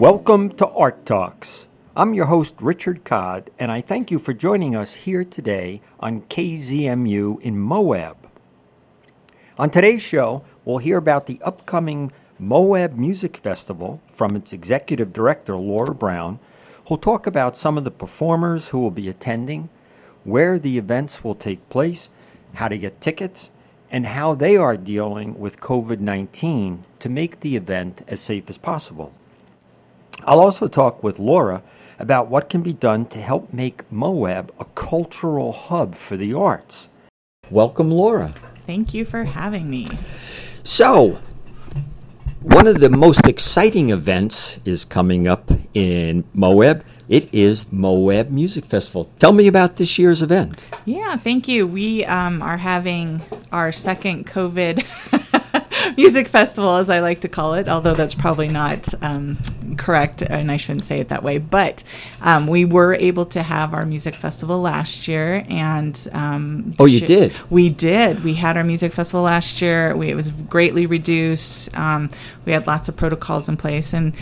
Welcome to Art Talks. I'm your host, Richard Codd, and I thank you for joining us here today on KZMU in Moab. On today's show, we'll hear about the upcoming Moab Music Festival from its executive director, Laura Brown, who'll talk about some of the performers who will be attending, where the events will take place, how to get tickets, and how they are dealing with COVID 19 to make the event as safe as possible. I'll also talk with Laura about what can be done to help make Moab a cultural hub for the arts. Welcome, Laura. Thank you for having me. So, one of the most exciting events is coming up in Moab. It is Moab Music Festival. Tell me about this year's event. Yeah, thank you. We um, are having our second COVID music festival, as I like to call it, although that's probably not um, correct, and I shouldn't say it that way. But um, we were able to have our music festival last year, and um, oh, you did. We did. We had our music festival last year. We, it was greatly reduced. Um, we had lots of protocols in place, and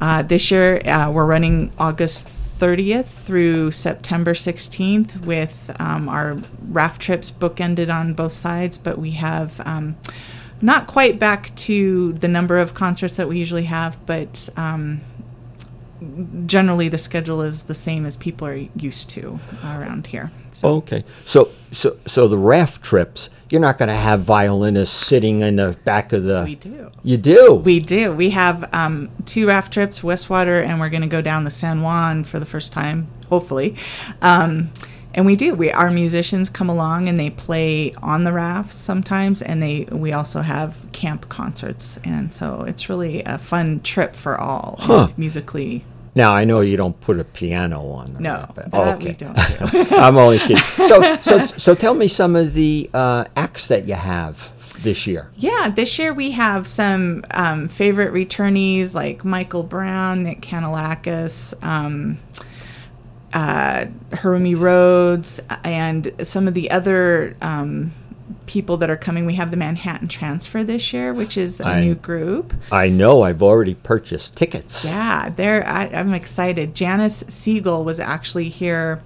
uh, this year uh, we're running August 30th through September 16th with um, our raft trips bookended on both sides, but we have um, not quite back to the number of concerts that we usually have, but um, generally the schedule is the same as people are used to around here. So. Okay, so so so the raft trips, you're not going to have violinists sitting in the back of the. We do. You do. We do. We have um, two raft trips, Westwater, and we're going to go down the San Juan for the first time, hopefully. Um, and we do we our musicians come along and they play on the rafts sometimes and they we also have camp concerts and so it's really a fun trip for all huh. musically now I know you don't put a piano on. The no, that oh, okay. we don't do. I'm only kidding. So, so, so tell me some of the uh, acts that you have this year. Yeah, this year we have some um, favorite returnees like Michael Brown, Nick Kanellakis. Um, uh, Harumi Rhodes and some of the other um, people that are coming. We have the Manhattan Transfer this year, which is a I, new group. I know. I've already purchased tickets. Yeah, they're. I, am excited. Janis Siegel was actually here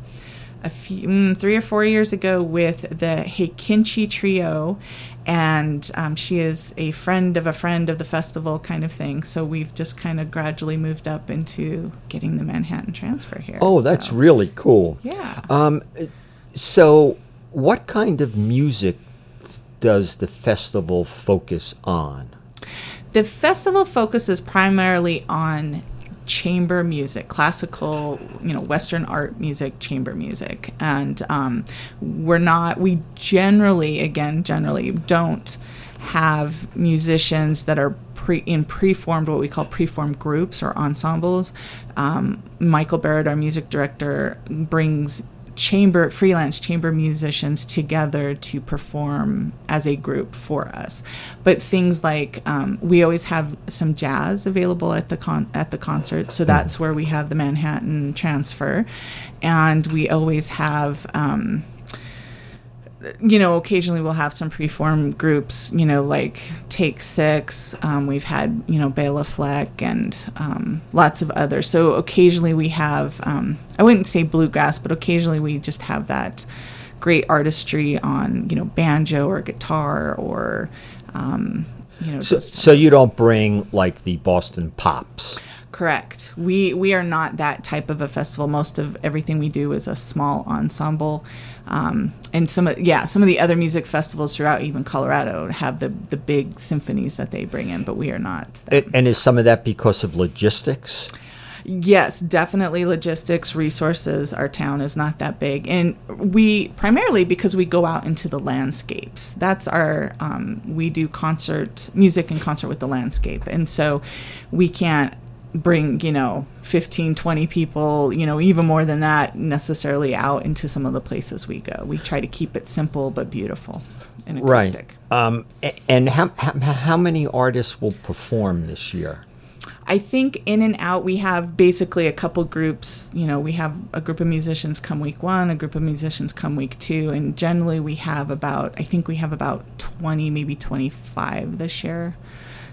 a few, mm, three or four years ago with the Heikinchi Trio, and um, she is a friend of a friend of the festival kind of thing. So we've just kind of gradually moved up into getting the Manhattan transfer here. Oh, that's so. really cool. Yeah. Um, so, what kind of music does the festival focus on? The festival focuses primarily on chamber music, classical, you know, Western art music, chamber music, and um, we're not. We generally, again, generally don't have musicians that are pre in preformed what we call preformed groups or ensembles. Um, Michael Barrett, our music director, brings chamber freelance chamber musicians together to perform as a group for us. But things like um, we always have some jazz available at the con- at the concert, so that's where we have the Manhattan Transfer, and we always have. Um, you know, occasionally we'll have some preformed groups, you know, like Take Six. Um, we've had, you know, Bela Fleck and um, lots of others. So occasionally we have, um, I wouldn't say bluegrass, but occasionally we just have that great artistry on, you know, banjo or guitar or, um, you know. So, so you don't bring like the Boston Pops. Correct. We we are not that type of a festival. Most of everything we do is a small ensemble, um, and some of yeah some of the other music festivals throughout even Colorado have the the big symphonies that they bring in, but we are not. It, and is some of that because of logistics? Yes, definitely logistics, resources. Our town is not that big. And we primarily because we go out into the landscapes. That's our, um, we do concert, music and concert with the landscape. And so we can't bring you know 15 20 people you know even more than that necessarily out into some of the places we go we try to keep it simple but beautiful and acoustic right um, and how, how, how many artists will perform this year I think in and out we have basically a couple groups. You know, we have a group of musicians come week one, a group of musicians come week two, and generally we have about I think we have about twenty, maybe twenty five this year.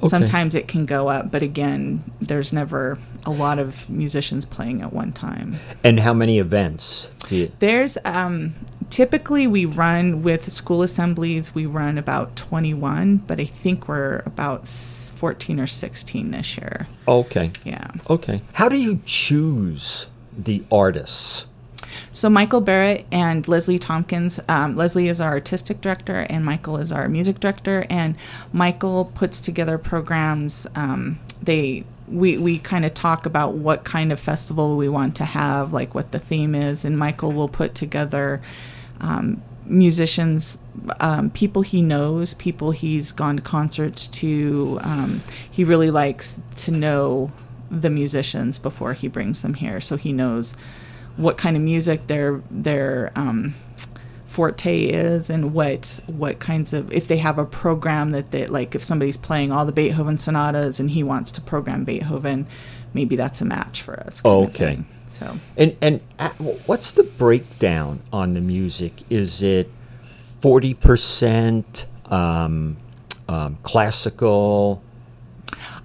Sometimes it can go up, but again, there's never a lot of musicians playing at one time. And how many events do you? There's um, typically we run with school assemblies. We run about 21, but I think we're about 14 or 16 this year. Okay. Yeah. Okay. How do you choose the artists? So Michael Barrett and Leslie Tompkins. Um, Leslie is our artistic director, and Michael is our music director. And Michael puts together programs. Um, they we we kind of talk about what kind of festival we want to have, like what the theme is, and Michael will put together. Um, musicians, um, people he knows, people he's gone to concerts to. Um, he really likes to know the musicians before he brings them here, so he knows what kind of music their their um, forte is and what what kinds of if they have a program that they like if somebody's playing all the Beethoven sonatas and he wants to program Beethoven, maybe that's a match for us. Okay. So And and uh, what's the breakdown on the music? Is it forty percent um, um, classical?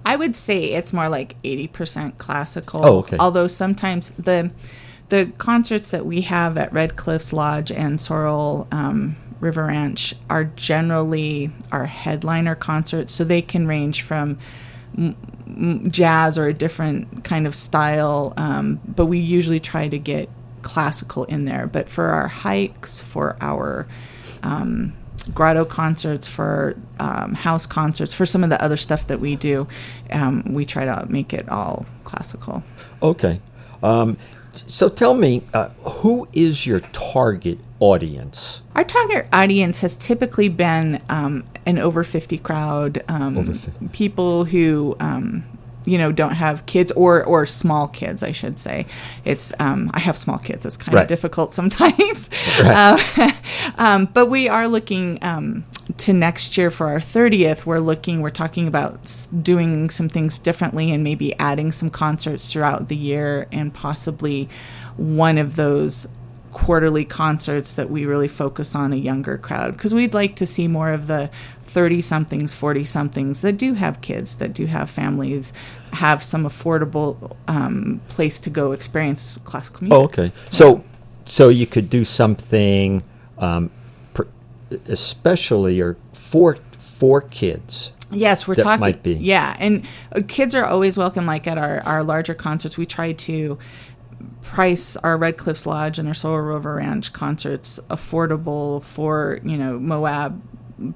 I would say it's more like eighty percent classical. Oh, okay. Although sometimes the the concerts that we have at Red Cliffs Lodge and Sorrel um, River Ranch are generally our headliner concerts, so they can range from jazz or a different kind of style. Um, but we usually try to get classical in there. But for our hikes, for our um, grotto concerts, for um, house concerts, for some of the other stuff that we do, um, we try to make it all classical. Okay. So tell me, uh, who is your target audience? Our target audience has typically been um, an over 50 crowd, um, Over 50. people who, um, you know, don't have kids or, or small kids, I should say. It's um, I have small kids. It's kind Right. of difficult sometimes. Right. Uh, um, but we are looking um, to next year for our 30th. We're looking, we're talking about doing some things differently and maybe adding some concerts throughout the year and possibly one of those quarterly concerts that we really focus on a younger crowd because we'd like to see more of the 30 somethings 40 somethings that do have kids that do have families have some affordable um, place to go experience classical music Oh, okay. So, so you could do something, um, pr- especially or for for kids. Yes, we're talking. might be. Yeah, and uh, kids are always welcome. Like at our our larger concerts, we try to price our Red Cliffs Lodge and our Sorrel River Ranch concerts affordable for you know Moab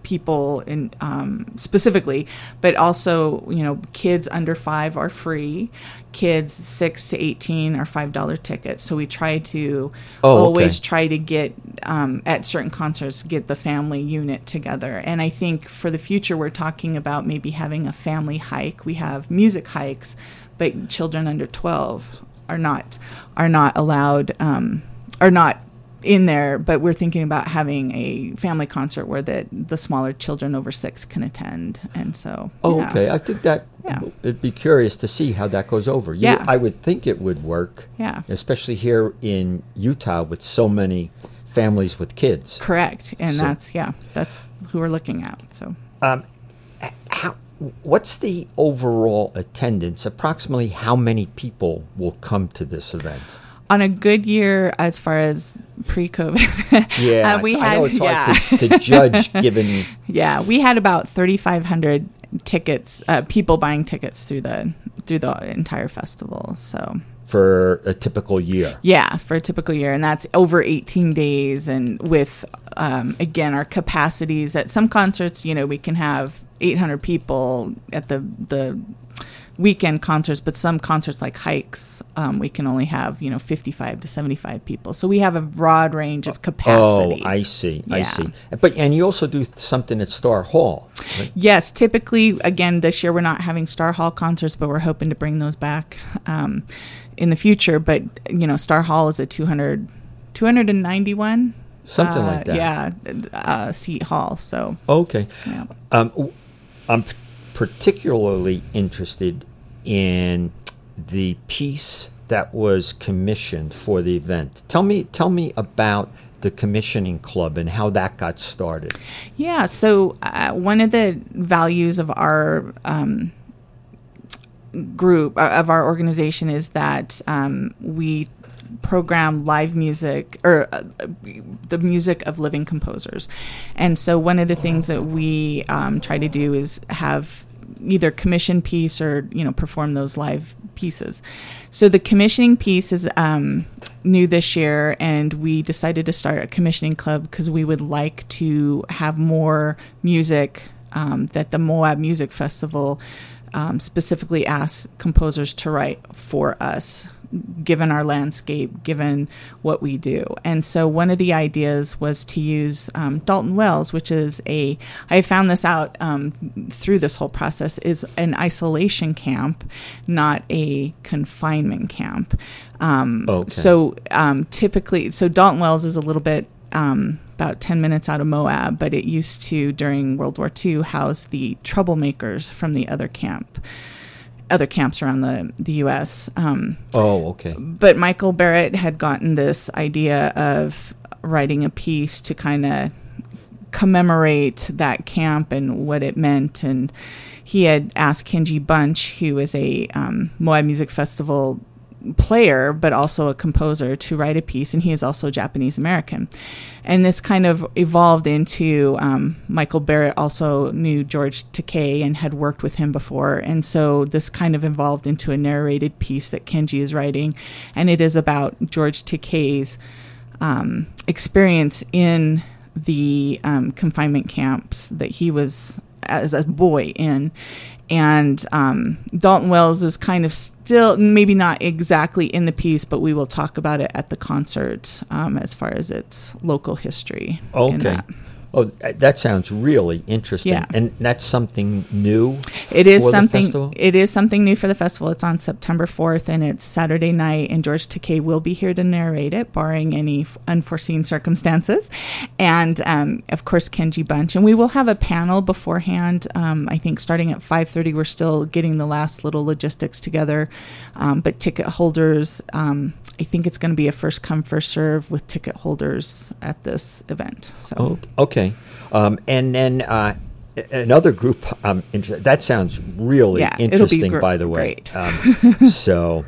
people in um, specifically, but also you know kids under five are free. Kids six to eighteen are five dollar tickets. So we try to Oh, okay. always try to get um, at certain concerts get the family unit together and i think for the future we're talking about maybe having a family hike we have music hikes but children under 12 are not are not allowed um, are not in there but we're thinking about having a family concert where the the smaller children over six can attend and so Oh, yeah. okay. I think that Yeah. it'd be curious to see how that goes over. You- Yeah. I would think it would work. Yeah. Especially here in Utah with so many families with kids. correct and So- that's yeah that's who we're looking at so Um, how, what's the overall attendance? Approximately how many people will come to this event? on a good year as far as pre-COVID, Yeah, uh, we I had know it's yeah, hard to, to judge given. yeah, we had about 3,500 tickets, uh, people buying tickets through the through the entire festival. So for a typical year. yeah, for a typical year, and that's over 18 days, and with um, again our capacities at some concerts, you know, we can have 800 people at the the weekend concerts, but some concerts like hikes, um, we can only have you know 55 to 75 people. So we have a broad range of capacity. Oh. I see. I see. But and you also do something at Star Hall. right? Yes, typically, again, this year we're not having Star Hall concerts, but we're hoping to bring those back um, in the future. But, you know, Star Hall is a 200, 291? Something uh, like that. Yeah, uh, seat hall. So, Okay. yeah. Um, I'm particularly interested in the piece that was commissioned for the event. Tell me, tell me about the commissioning club and how that got started. Yeah. So uh, one of the values of our um, group uh, of our organization is that um, we program live music or uh, the music of living composers. And so one of the things that we um, try to do is have either commission piece or you know perform those live pieces. So the commissioning piece is um, new this year, and we decided to start a commissioning club because we would like to have more music um, that the Moab Music Festival um, specifically asks composers to write for us given our landscape, given what we do. And so one of the ideas was to use um, Dalton Wells, which is a, I found this out um, through this whole process, is an isolation camp, not a confinement camp. Um, okay. So um, typically, so Dalton Wells is a little bit um, about 10 minutes out of Moab, but it used to, during World War II, house the troublemakers from the other camp other camps around the the U.S. Um, oh, okay. But Michael Barrett had gotten this idea of writing a piece to kind of commemorate that camp and what it meant, and he had asked Kenji Bunch, who is a um, Moab Music Festival player but also a composer to write a piece and he is also Japanese American and this kind of evolved into um, Michael Barrett also knew George Takei and had worked with him before. And so this kind of evolved into a narrated piece that Kenji is writing. And it is about George Takei's um, experience in the um, confinement camps that he was as a boy in and um, Dalton Wells is kind of still maybe not exactly in the piece, but we will talk about it at the concert um, as far as its local history. Okay. Oh, that sounds really interesting. Yeah. And that's something new. It is something. It is something new for the festival. It's on September fourth, and it's Saturday night. And George Takei will be here to narrate it, barring any unforeseen circumstances. And um, of course, Kenji Bunch. And we will have a panel beforehand. Um, I think starting at five thirty. We're still getting the last little logistics together, um, but ticket holders. Um, I think it's going to be a first come first serve with ticket holders at this event. So oh, okay. Okay. Um, and then uh, another group, um, that sounds really yeah, interesting, gr- by the way. Um, so,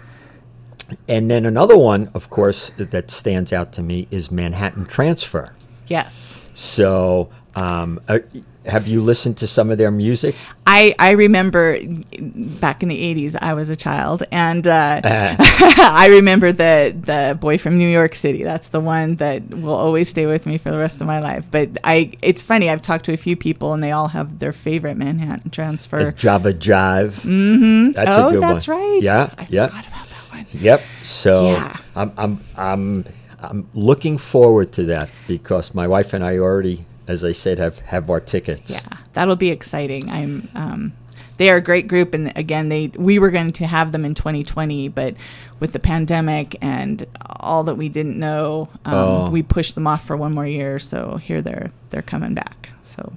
and then another one, of course, that stands out to me is Manhattan Transfer. Yes. So, um, uh, have you listened to some of their music? I, I remember back in the 80s, I was a child, and uh, uh. I remember the, the boy from New York City. That's the one that will always stay with me for the rest of my life. But I, it's funny, I've talked to a few people, and they all have their favorite Manhattan transfer. The Java Jive. Mm-hmm. That's oh, that's one. right. Yeah, I yeah. forgot about that one. Yep. So yeah. I'm, I'm, I'm, I'm looking forward to that because my wife and I already as I said, have have our tickets. Yeah, that'll be exciting. I'm. Um, they are a great group, and again, they we were going to have them in 2020, but with the pandemic and all that we didn't know, um, oh. we pushed them off for one more year. So here they're they're coming back. So.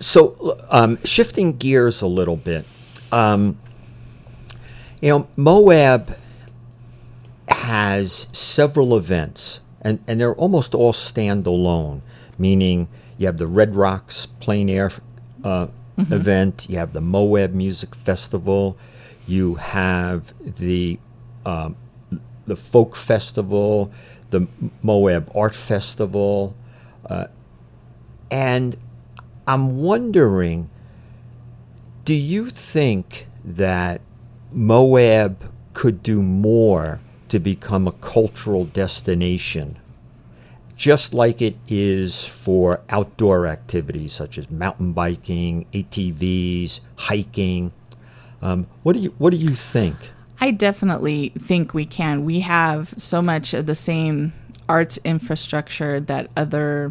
So, um, shifting gears a little bit, um, you know, Moab has several events, and, and they're almost all standalone meaning you have the Red Rocks Plein Air uh, mm-hmm. event, you have the Moab Music Festival, you have the um, the Folk Festival, the Moab Art Festival, uh, and I'm wondering, do you think that Moab could do more to become a cultural destination just like it is for outdoor activities such as mountain biking, ATVs, hiking. Um, what do you What do you think? I definitely think we can. We have so much of the same arts infrastructure that other,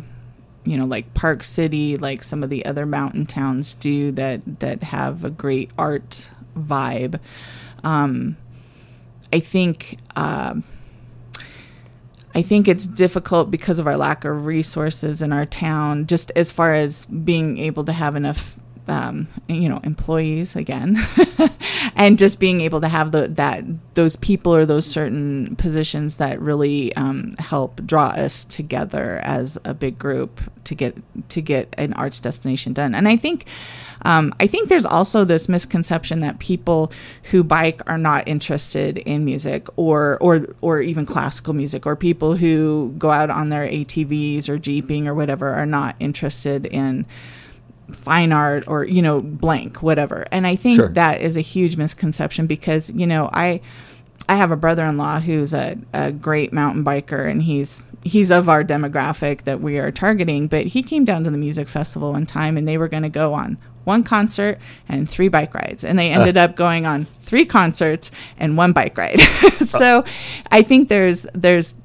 you know, like Park City, like some of the other mountain towns do that that have a great art vibe. Um, I think. Uh, I think it's difficult because of our lack of resources in our town, just as far as being able to have enough, um, you know, employees again, and just being able to have the that those people or those certain positions that really um, help draw us together as a big group to get to get an arts destination done. And I think um, I think there's also this misconception that people who bike are not interested in music or or or even classical music, or people who go out on their ATVs or jeeping or whatever are not interested in fine art or you know blank whatever. And i think Sure. that is a huge misconception because you know i i have a brother-in-law who's a, a great mountain biker and he's he's of our demographic that we are targeting but he came down to the music festival one time and they were going to go on one concert and three bike rides. And they uh. ended up going on three concerts and one bike ride. Uh. So i think there's there's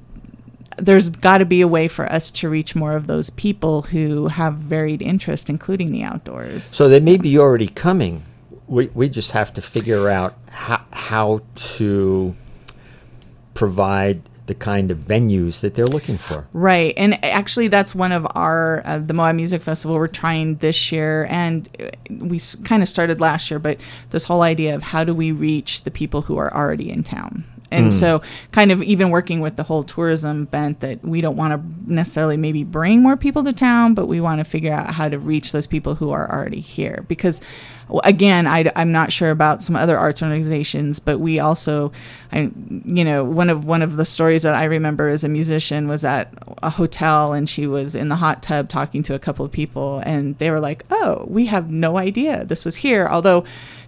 there's got to be a way for us to reach more of those people who have varied interest, including the outdoors. So they may be already coming. We, we just have to figure out how, how to provide the kind of venues that they're looking for. Right, and actually, that's one of our uh, the Moab Music Festival we're trying this year, and uh, we s- kind of started last year. But this whole idea of how do we reach the people who are already in town, and hmm. so kind of even working with the whole tourism bent that we don't want to necessarily maybe bring more people to town, but we want to figure out how to reach those people who are already here because. Again, I, am not sure about some other arts organizations, but we also, I, you know, one of one of the stories that I remember as a musician was at a hotel and she was in the hot tub talking to a couple of people, and they were like, "Oh, we have no idea this was here." Although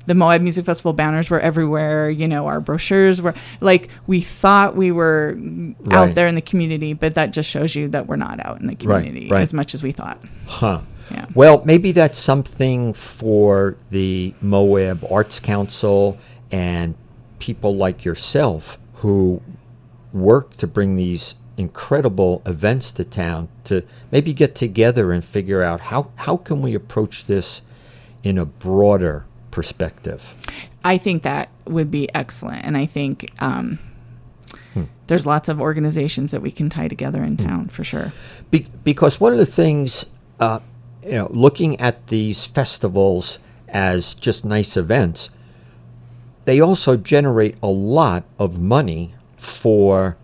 the Moab Music Festival banners were everywhere, you know, our brochures were like we thought we were Right. out there in the community, but that just shows you that we're not out in the community right. as much as we thought. Huh. Yeah. Well, maybe that's something for the Moab Arts Council and people like yourself who work to bring these incredible events to town to maybe get together and figure out how, how can we approach this in a broader perspective. I think that would be excellent, and I think um, Hmm. there's lots of organizations that we can tie together in town for sure. Be- because one of the things, uh, you know, looking at these festivals as just nice events, they also generate a lot of money for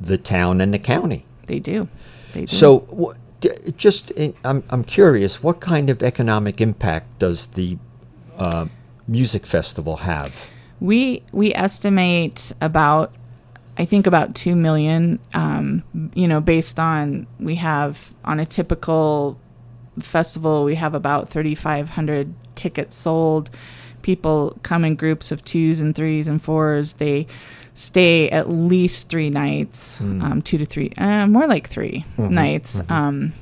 the town and the county. They do. They do. So, just in, I'm I'm curious, what kind of economic impact does the uh, music festival have? We we estimate about I think about two million. Um, you know, based on we have on a typical festival, we have about thirty five hundred tickets sold. People come in groups of twos and threes and fours. They stay at least three nights, um, two to three, uh, more like 3 nights. Um,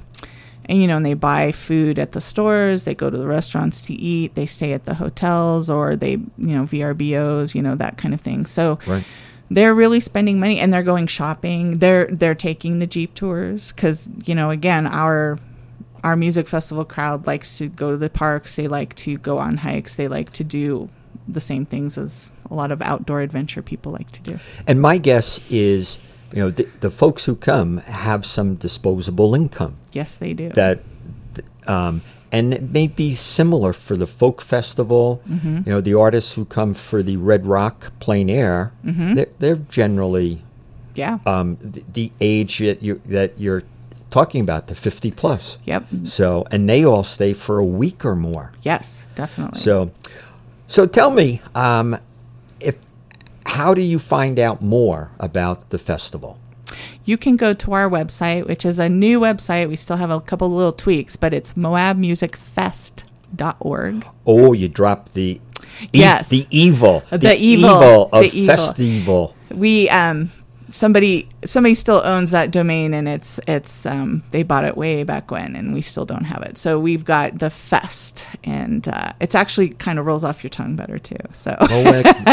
and you know, and they buy food at the stores, they go to the restaurants to eat, they stay at the hotels or they, you know, VRBOs, you know, that kind of thing. So Right. they're really spending money and they're going shopping. They're they're taking the Jeep tours cuz you know, again, our our music festival crowd likes to go to the parks, they like to go on hikes, they like to do the same things as a lot of outdoor adventure people like to do. And my guess is, you know, the, the folks who come have some disposable income. Yes, they do. that um, and it may be similar for the folk festival Mm-hmm. you know the artists who come for the red rock Plein air Mm-hmm. they're, they're generally yeah. um, the, the age that you that you're talking about the 50 plus yep. so and they all stay for a week or more Yes, definitely. so so tell me um, if how do you find out more about the festival you can go to our website, which is a new website. We still have a couple little tweaks, but it's moabmusicfest.org. oh you drop the e- Yes. the evil The evil, of the evil. festival We um somebody somebody still owns that domain and it's it's um they bought it way back when and we still don't have it. So we've got the fest and uh, it's actually kind of rolls off your tongue better too. So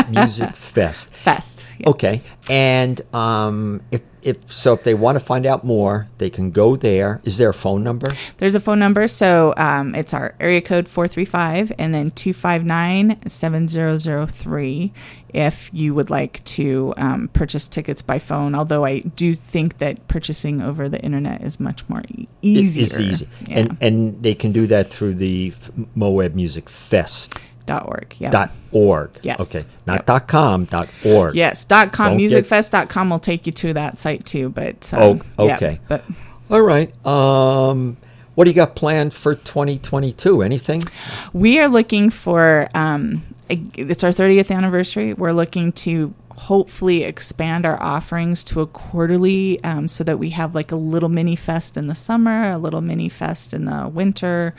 Music Fest. fest. yeah. Okay, and um, if if so, if they want to find out more, they can go there. Is there a phone number? There's a phone number. So um, it's our area code 435 and then 259 7003 if you would like to um, purchase tickets by phone. Although I do think that purchasing over the internet is much more e- easier. It's easy, Yeah. and and they can do that through the Moab Music Fest Dot org. Yeah. Dot org. Yes. Okay. Not Yep. dot com. Dot org. Yes. Dot com. Don't get- Musicfest.com will take you to that site too. But Oh, um, yeah, okay. but All right. Um, what do you got planned for 2022? Anything? we are looking for. Um, it's our 30th anniversary. We're looking to hopefully expand our offerings to a quarterly, um, so that we have like a little mini fest in the summer, a little mini fest in the winter,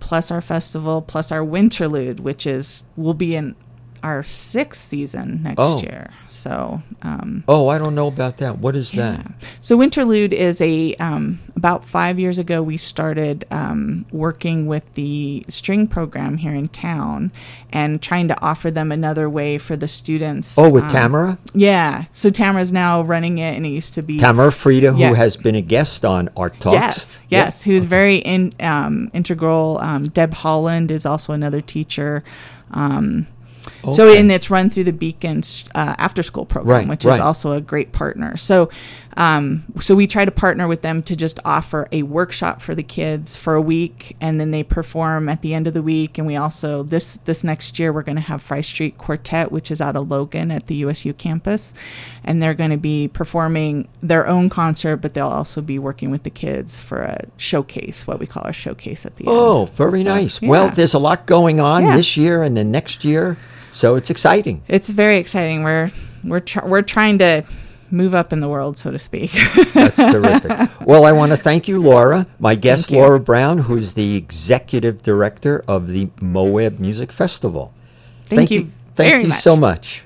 plus our festival, plus our winterlude, which is will be in our sixth season next Oh. year. So. Um, Oh, I don't know about that. What is Yeah. that? So Winterlude is a um, about five years ago we started um, working with the string program here in town and trying to offer them another way for the students. Oh, with um, Tamara? Yeah. So Tamara's now running it, and it used to be Tamara Frieda, who has been a guest on Art Talks. Yes, yes, who's very in, um, integral. Um, Deb Holland is also another teacher. Um, So, Okay. and it's run through the Beacon uh, after school program, Right, which right. is also a great partner. So, um, so we try to partner with them to just offer a workshop for the kids for a week, and then they perform at the end of the week. And we also this this next year we're going to have Fry Street Quartet, which is out of Logan at the USU campus, and they're going to be performing their own concert, but they'll also be working with the kids for a showcase, what we call our showcase at the end. Oh, very So, nice. Well, there's a lot going on Yeah. this year and the next year, so it's exciting. It's very exciting. We're we're tr- we're trying to move up in the world, so to speak. That's terrific. Well, I want to thank you, Laura. My guest, Laura Brown, who's the executive director of the Moab Music Festival. Thank you Thank you much. so much.